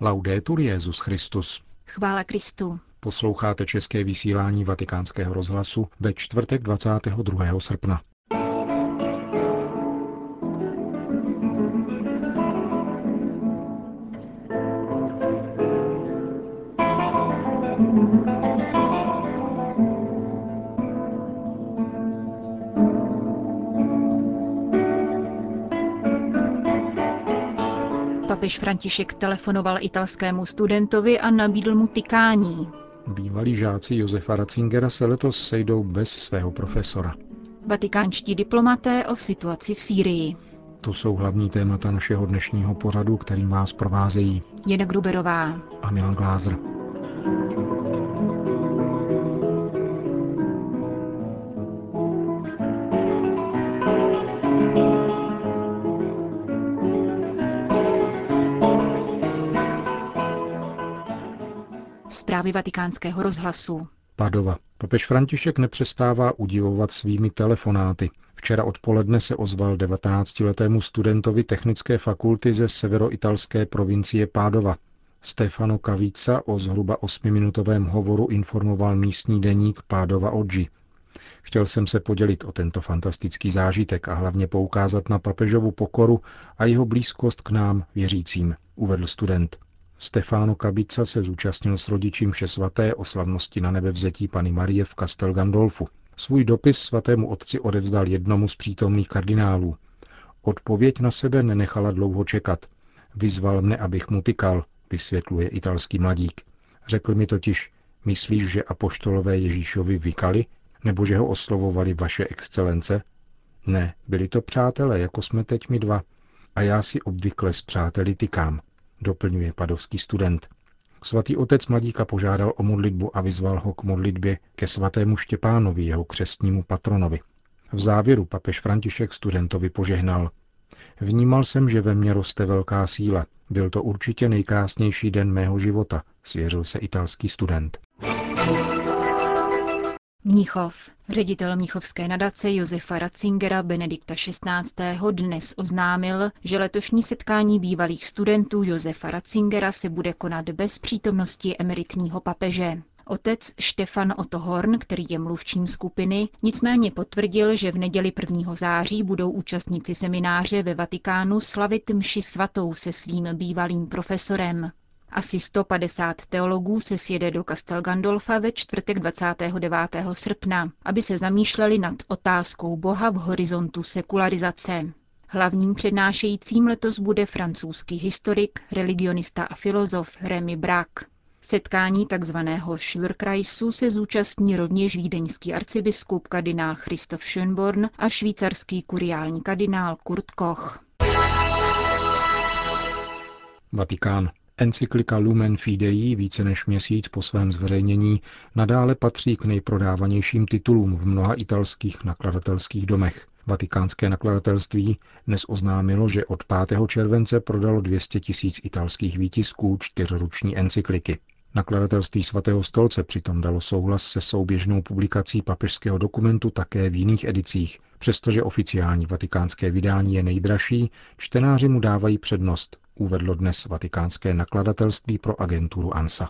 Laudetur Jezus Christus. Chvála Kristu. Posloucháte české vysílání Vatikánského rozhlasu ve čtvrtek 22. srpna. Papež František telefonoval italskému studentovi a nabídl mu tykání. Bývalí žáci Josefa Ratzingera se letos sejdou bez svého profesora. Vatikánští diplomaté o situaci v Sýrii. To jsou hlavní témata našeho dnešního pořadu, kterým vás provázejí Jena Gruberová a Milan Glázer. Zprávy vatikánského rozhlasu. Padova. Papež František nepřestává udivovat svými telefonáty. Včera odpoledne se ozval 19-letému studentovi technické fakulty ze severoitalské provincie Pádova. Stefano Kavica o zhruba osmiminutovém hovoru informoval místní deník Pádova Oggi. Chtěl jsem se podělit o tento fantastický zážitek a hlavně poukázat na papežovu pokoru a jeho blízkost k nám, věřícím, uvedl student. Stefano Kabica se zúčastnil s rodiči mše svaté o slavnosti na nebevzetí Pany Marie v Castel Gandolfu. Svůj dopis svatému otci odevzdal jednomu z přítomných kardinálů. Odpověď na sebe nenechala dlouho čekat. Vyzval mne, abych mu tykal, vysvětluje italský mladík. Řekl mi totiž, myslíš, že apoštolové Ježíšovi vykali, nebo že ho oslovovali vaše excelence? Ne, byli to přátelé, jako jsme teď my dva. A já si obvykle s přáteli tykám doplňuje padovský student. Svatý otec mladíka požádal o modlitbu a vyzval ho k modlitbě ke svatému Štěpánovi, jeho křestnímu patronovi. V závěru papež František studentovi požehnal. Vnímal jsem, že ve mně roste velká síla. Byl to určitě nejkrásnější den mého života, svěřil se italský student. Mnichov. Ředitel Mnichovské nadace Josefa Ratzingera Benedikta XVI. dnes oznámil, že letošní setkání bývalých studentů Josefa Ratzingera se bude konat bez přítomnosti emeritního papeže. Otec Štefan Otto Horn, který je mluvčím skupiny, nicméně potvrdil, že v neděli 1. září budou účastníci semináře ve Vatikánu slavit mši svatou se svým bývalým profesorem. Asi 150 teologů se sjede do Castel Gandolfa ve čtvrtek 29. srpna, aby se zamýšleli nad otázkou Boha v horizontu sekularizace. Hlavním přednášejícím letos bude francouzský historik, religionista a filozof Remy Brack. Setkání tzv. Schlurkreisu se zúčastní rovněž vídeňský arcibiskup kardinál Christoph Schönborn a švýcarský kuriální kardinál Kurt Koch. Vatikán. Encyklika Lumen Fidei více než měsíc po svém zveřejnění nadále patří k nejprodávanějším titulům v mnoha italských nakladatelských domech. Vatikánské nakladatelství dnes oznámilo, že od 5. července prodalo 200 tisíc italských výtisků čtyřruční encykliky. Nakladatelství svatého stolce přitom dalo souhlas se souběžnou publikací papežského dokumentu také v jiných edicích. Přestože oficiální vatikánské vydání je nejdražší, čtenáři mu dávají přednost, uvedlo dnes vatikánské nakladatelství pro agenturu ANSA.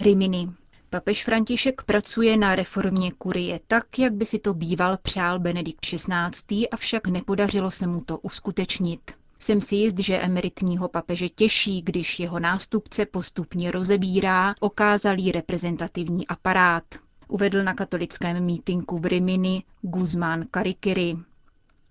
Rimini. Papež František pracuje na reformě kurie tak, jak by si to býval přál Benedikt XVI., avšak nepodařilo se mu to uskutečnit. Jsem si jist, že emeritního papeže těší, když jeho nástupce postupně rozebírá okázalý reprezentativní aparát, uvedl na katolickém mítinku v Rimini Guzmán Karikiri.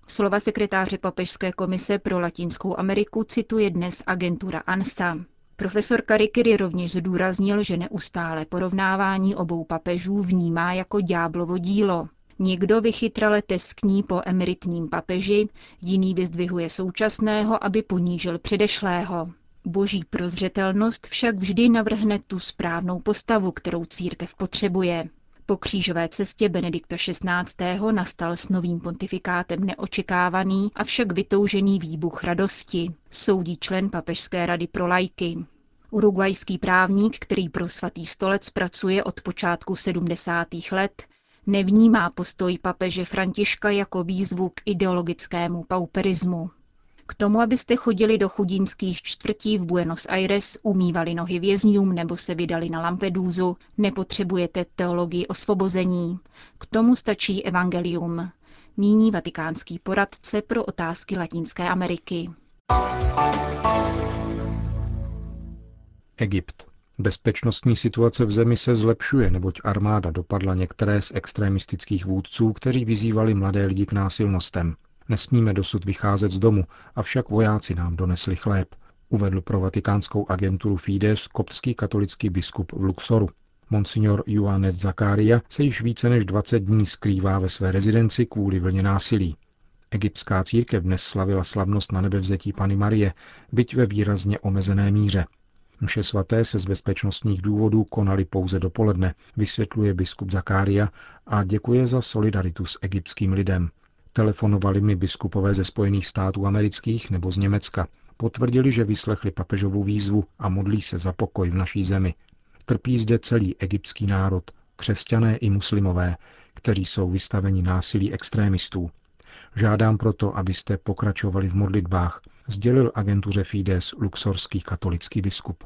Slova sekretáře Papežské komise pro Latinskou Ameriku cituje dnes agentura ANSA. Profesor Karikiri rovněž zdůraznil, že neustále porovnávání obou papežů vnímá jako ďáblovo dílo. Někdo vychytrale teskní po emeritním papeži, jiný vyzdvihuje současného, aby ponížil předešlého. Boží prozřetelnost však vždy navrhne tu správnou postavu, kterou církev potřebuje. Po křížové cestě Benedikta XVI. nastal s novým pontifikátem neočekávaný, avšak vytoužený výbuch radosti, soudí člen Papežské rady pro lajky. Uruguajský právník, který pro svatý stolec pracuje od počátku 70. let, nevnímá postoj papeže Františka jako výzvu k ideologickému pauperismu. K tomu, abyste chodili do chudínských čtvrtí v Buenos Aires, umývali nohy vězňům nebo se vydali na Lampedusu, nepotřebujete teologii osvobození. K tomu stačí evangelium. Míní vatikánský poradce pro otázky Latinské Ameriky. Egypt. Bezpečnostní situace v zemi se zlepšuje, neboť armáda dopadla některé z extremistických vůdců, kteří vyzývali mladé lidi k násilnostem. Nesmíme dosud vycházet z domu, avšak vojáci nám donesli chléb, uvedl pro vatikánskou agenturu Fides koptský katolický biskup v Luxoru. Monsignor Ioannes Zakaria se již více než 20 dní skrývá ve své rezidenci kvůli vlně násilí. Egyptská církev dnes slavila slavnost na nebevzetí Pany Marie, byť ve výrazně omezené míře. Mše svaté se z bezpečnostních důvodů konaly pouze dopoledne, vysvětluje biskup Zakária a děkuje za solidaritu s egyptským lidem. Telefonovali mi biskupové ze Spojených států amerických nebo z Německa. Potvrdili, že vyslechli papežovu výzvu a modlí se za pokoj v naší zemi. Trpí zde celý egyptský národ, křesťané i muslimové, kteří jsou vystaveni násilí extrémistů. Žádám proto, abyste pokračovali v modlitbách, sdělil agentuře Fides luxorský katolický biskup.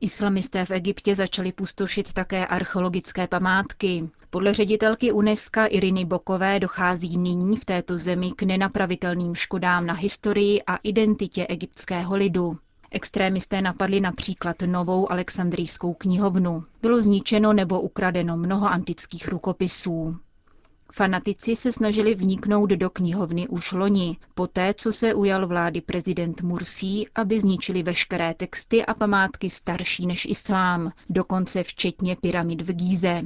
Islamisté v Egyptě začali pustošit také archeologické památky. Podle ředitelky UNESCO Iriny Bokové dochází nyní v této zemi k nenapravitelným škodám na historii a identitě egyptského lidu. Extrémisté napadli například novou alexandrijskou knihovnu. Bylo zničeno nebo ukradeno mnoho antických rukopisů. Fanatici se snažili vniknout do knihovny už loni, poté co se ujal vlády prezident Mursí, aby zničili veškeré texty a památky starší než islám, dokonce včetně pyramid v Gíze.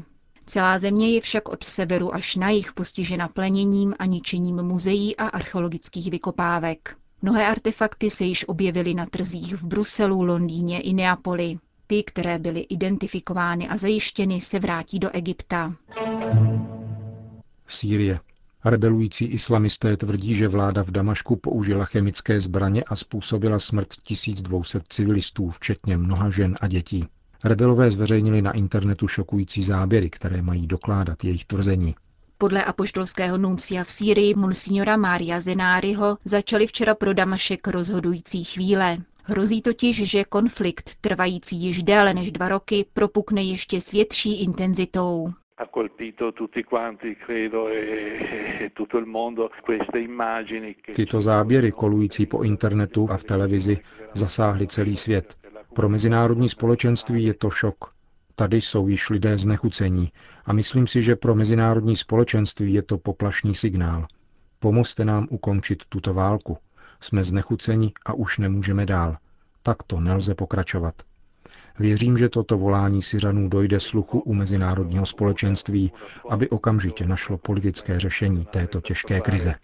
Celá země je však od severu až na jih postižena pleněním a ničením muzeí a archeologických vykopávek. Mnohé artefakty se již objevily na trzích v Bruselu, Londýně i Neapoli. Ty, které byly identifikovány a zajištěny, se vrátí do Egypta. Sýrie. Rebelující islamisté tvrdí, že vláda v Damašku použila chemické zbraně a způsobila smrt 1200 civilistů, včetně mnoha žen a dětí. Rebelové zveřejnili na internetu šokující záběry, které mají dokládat jejich tvrzení. Podle apoštolského nuncia v Sýrii Monsignora Mária Zenáriho začaly včera pro Damašek rozhodující chvíle. Hrozí totiž, že konflikt, trvající již déle než dva roky, propukne ještě s větší intenzitou ha colpito tutti quanti, credo, e, e tutto il mondo, queste immagini. Tyto záběry kolující po internetu a v televizi zasáhly celý svět. Pro mezinárodní společenství je to šok. Tady jsou již lidé znechucení a myslím si, že pro mezinárodní společenství je to poplašný signál. Pomozte nám ukončit tuto válku. Jsme znechuceni a už nemůžeme dál. Takto nelze pokračovat. Věřím, že toto volání Syřanů dojde sluchu u mezinárodního společenství, aby okamžitě našlo politické řešení této těžké krize.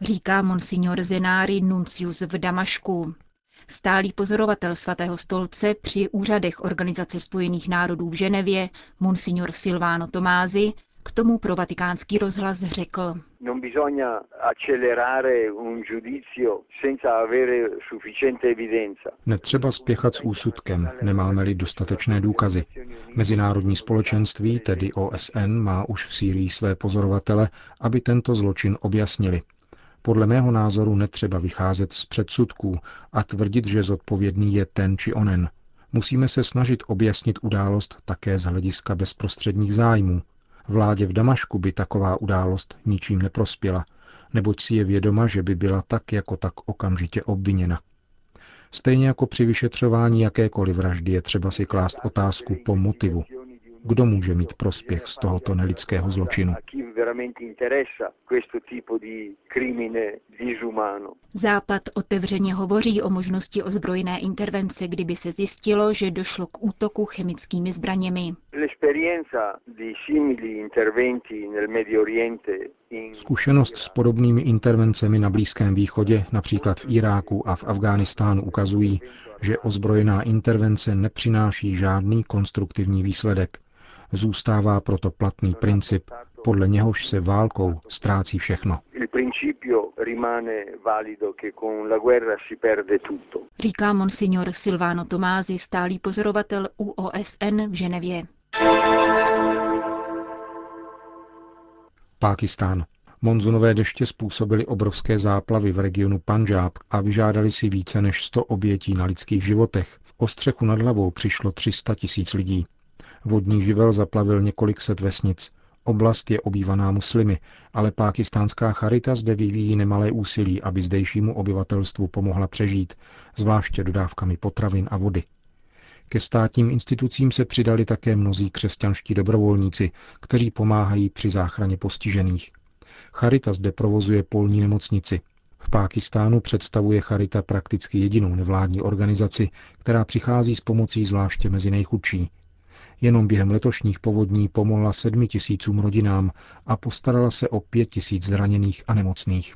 Říká monsignor Zenári Nuncius v Damašku. Stálý pozorovatel svatého stolce při úřadech Organizace spojených národů v Ženevě, monsignor Silvano Tomázy, k tomu pro vatikánský rozhlas řekl. Netřeba spěchat s úsudkem, nemáme-li dostatečné důkazy. Mezinárodní společenství, tedy OSN, má už v Sýrii své pozorovatele, aby tento zločin objasnili. Podle mého názoru netřeba vycházet z předsudků a tvrdit, že zodpovědný je ten či onen. Musíme se snažit objasnit událost také z hlediska bezprostředních zájmů, Vládě v Damašku by taková událost ničím neprospěla, neboť si je vědoma, že by byla tak jako tak okamžitě obviněna. Stejně jako při vyšetřování jakékoliv vraždy je třeba si klást otázku po motivu. Kdo může mít prospěch z tohoto nelidského zločinu? Západ otevřeně hovoří o možnosti ozbrojené intervence, kdyby se zjistilo, že došlo k útoku chemickými zbraněmi. Zkušenost s podobnými intervencemi na Blízkém východě, například v Iráku a v Afghánistánu, ukazují, že ozbrojená intervence nepřináší žádný konstruktivní výsledek. Zůstává proto platný princip, podle něhož se válkou ztrácí všechno. Říká monsignor Silvano Tomázy, stálý pozorovatel UOSN v Ženevě. Pákistán. Monzunové deště způsobily obrovské záplavy v regionu Panžáb a vyžádali si více než 100 obětí na lidských životech. O střechu nad hlavou přišlo 300 tisíc lidí. Vodní živel zaplavil několik set vesnic. Oblast je obývaná muslimy, ale pákistánská charita zde vyvíjí nemalé úsilí, aby zdejšímu obyvatelstvu pomohla přežít, zvláště dodávkami potravin a vody. Ke státním institucím se přidali také mnozí křesťanští dobrovolníci, kteří pomáhají při záchraně postižených. Charita zde provozuje polní nemocnici. V Pákistánu představuje Charita prakticky jedinou nevládní organizaci, která přichází s pomocí zvláště mezi nejchudší. Jenom během letošních povodní pomohla sedmi tisícům rodinám a postarala se o pět tisíc zraněných a nemocných.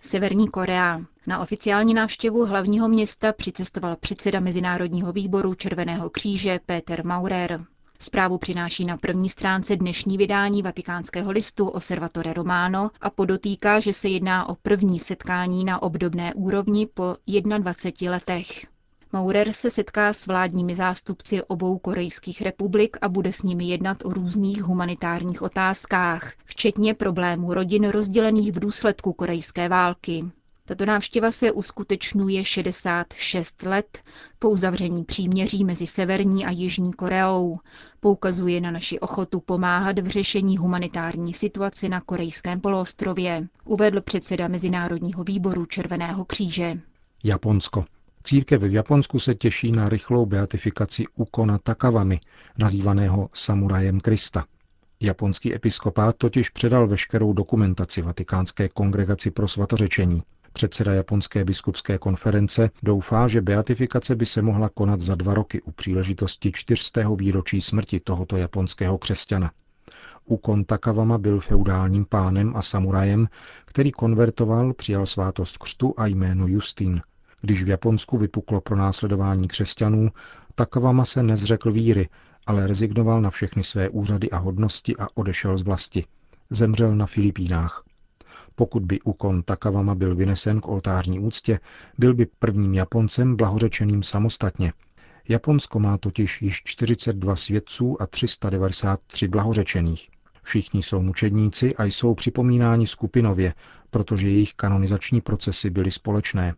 Severní Korea. Na oficiální návštěvu hlavního města přicestoval předseda Mezinárodního výboru Červeného kříže Peter Maurer. Zprávu přináší na první stránce dnešní vydání vatikánského listu Osservatore Romano a podotýká, že se jedná o první setkání na obdobné úrovni po 21 letech. Maurer se setká s vládními zástupci obou korejských republik a bude s nimi jednat o různých humanitárních otázkách, včetně problémů rodin rozdělených v důsledku korejské války. Tato návštěva se uskutečňuje 66 let po uzavření příměří mezi Severní a Jižní Koreou. Poukazuje na naši ochotu pomáhat v řešení humanitární situace na korejském poloostrově, uvedl předseda Mezinárodního výboru Červeného kříže. Japonsko. Církev v Japonsku se těší na rychlou beatifikaci Ukona Takavami, nazývaného samurajem Krista. Japonský episkopát totiž předal veškerou dokumentaci Vatikánské kongregaci pro svatořečení. Předseda Japonské biskupské konference doufá, že beatifikace by se mohla konat za dva roky u příležitosti čtyřstého výročí smrti tohoto japonského křesťana. Ukon Takavama byl feudálním pánem a samurajem, který konvertoval, přijal svátost křtu a jméno Justin. Když v Japonsku vypuklo pro následování křesťanů, Takavama se nezřekl víry, ale rezignoval na všechny své úřady a hodnosti a odešel z vlasti. Zemřel na Filipínách. Pokud by úkon Takavama byl vynesen k oltářní úctě, byl by prvním Japoncem blahořečeným samostatně. Japonsko má totiž již 42 svědců a 393 blahořečených. Všichni jsou mučedníci a jsou připomínáni skupinově, protože jejich kanonizační procesy byly společné.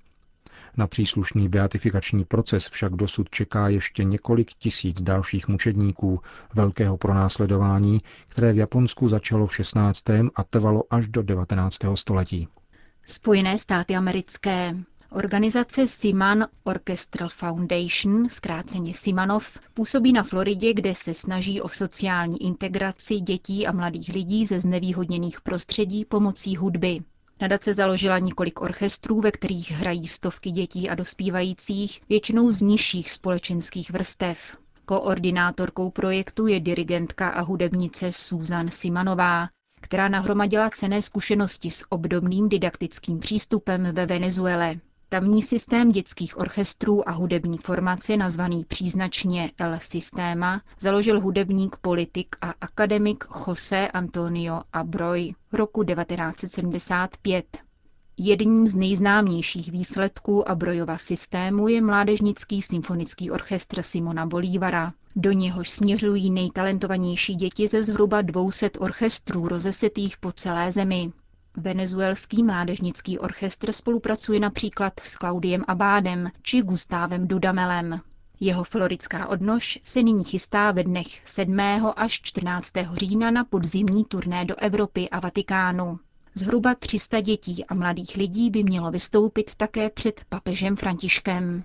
Na příslušný beatifikační proces však dosud čeká ještě několik tisíc dalších mučedníků velkého pronásledování, které v Japonsku začalo v 16. a trvalo až do 19. století. Spojené státy americké. Organizace Siman Orchestral Foundation, zkráceně Simanov, působí na Floridě, kde se snaží o sociální integraci dětí a mladých lidí ze znevýhodněných prostředí pomocí hudby. Nadace založila několik orchestrů, ve kterých hrají stovky dětí a dospívajících, většinou z nižších společenských vrstev. Koordinátorkou projektu je dirigentka a hudebnice Susan Simanová, která nahromadila cené zkušenosti s obdobným didaktickým přístupem ve Venezuele. Tamní systém dětských orchestrů a hudební formace, nazvaný příznačně El Sistema, založil hudebník, politik a akademik José Antonio Abroy roku 1975. Jedním z nejznámějších výsledků Abrojova systému je mládežnický symfonický orchestr Simona Bolívara. Do něhož směřují nejtalentovanější děti ze zhruba 200 orchestrů rozesetých po celé zemi. Venezuelský mládežnický orchestr spolupracuje například s Klaudiem Abádem či Gustávem Dudamelem. Jeho floridská odnož se nyní chystá ve dnech 7. až 14. října na podzimní turné do Evropy a Vatikánu. Zhruba 300 dětí a mladých lidí by mělo vystoupit také před papežem Františkem.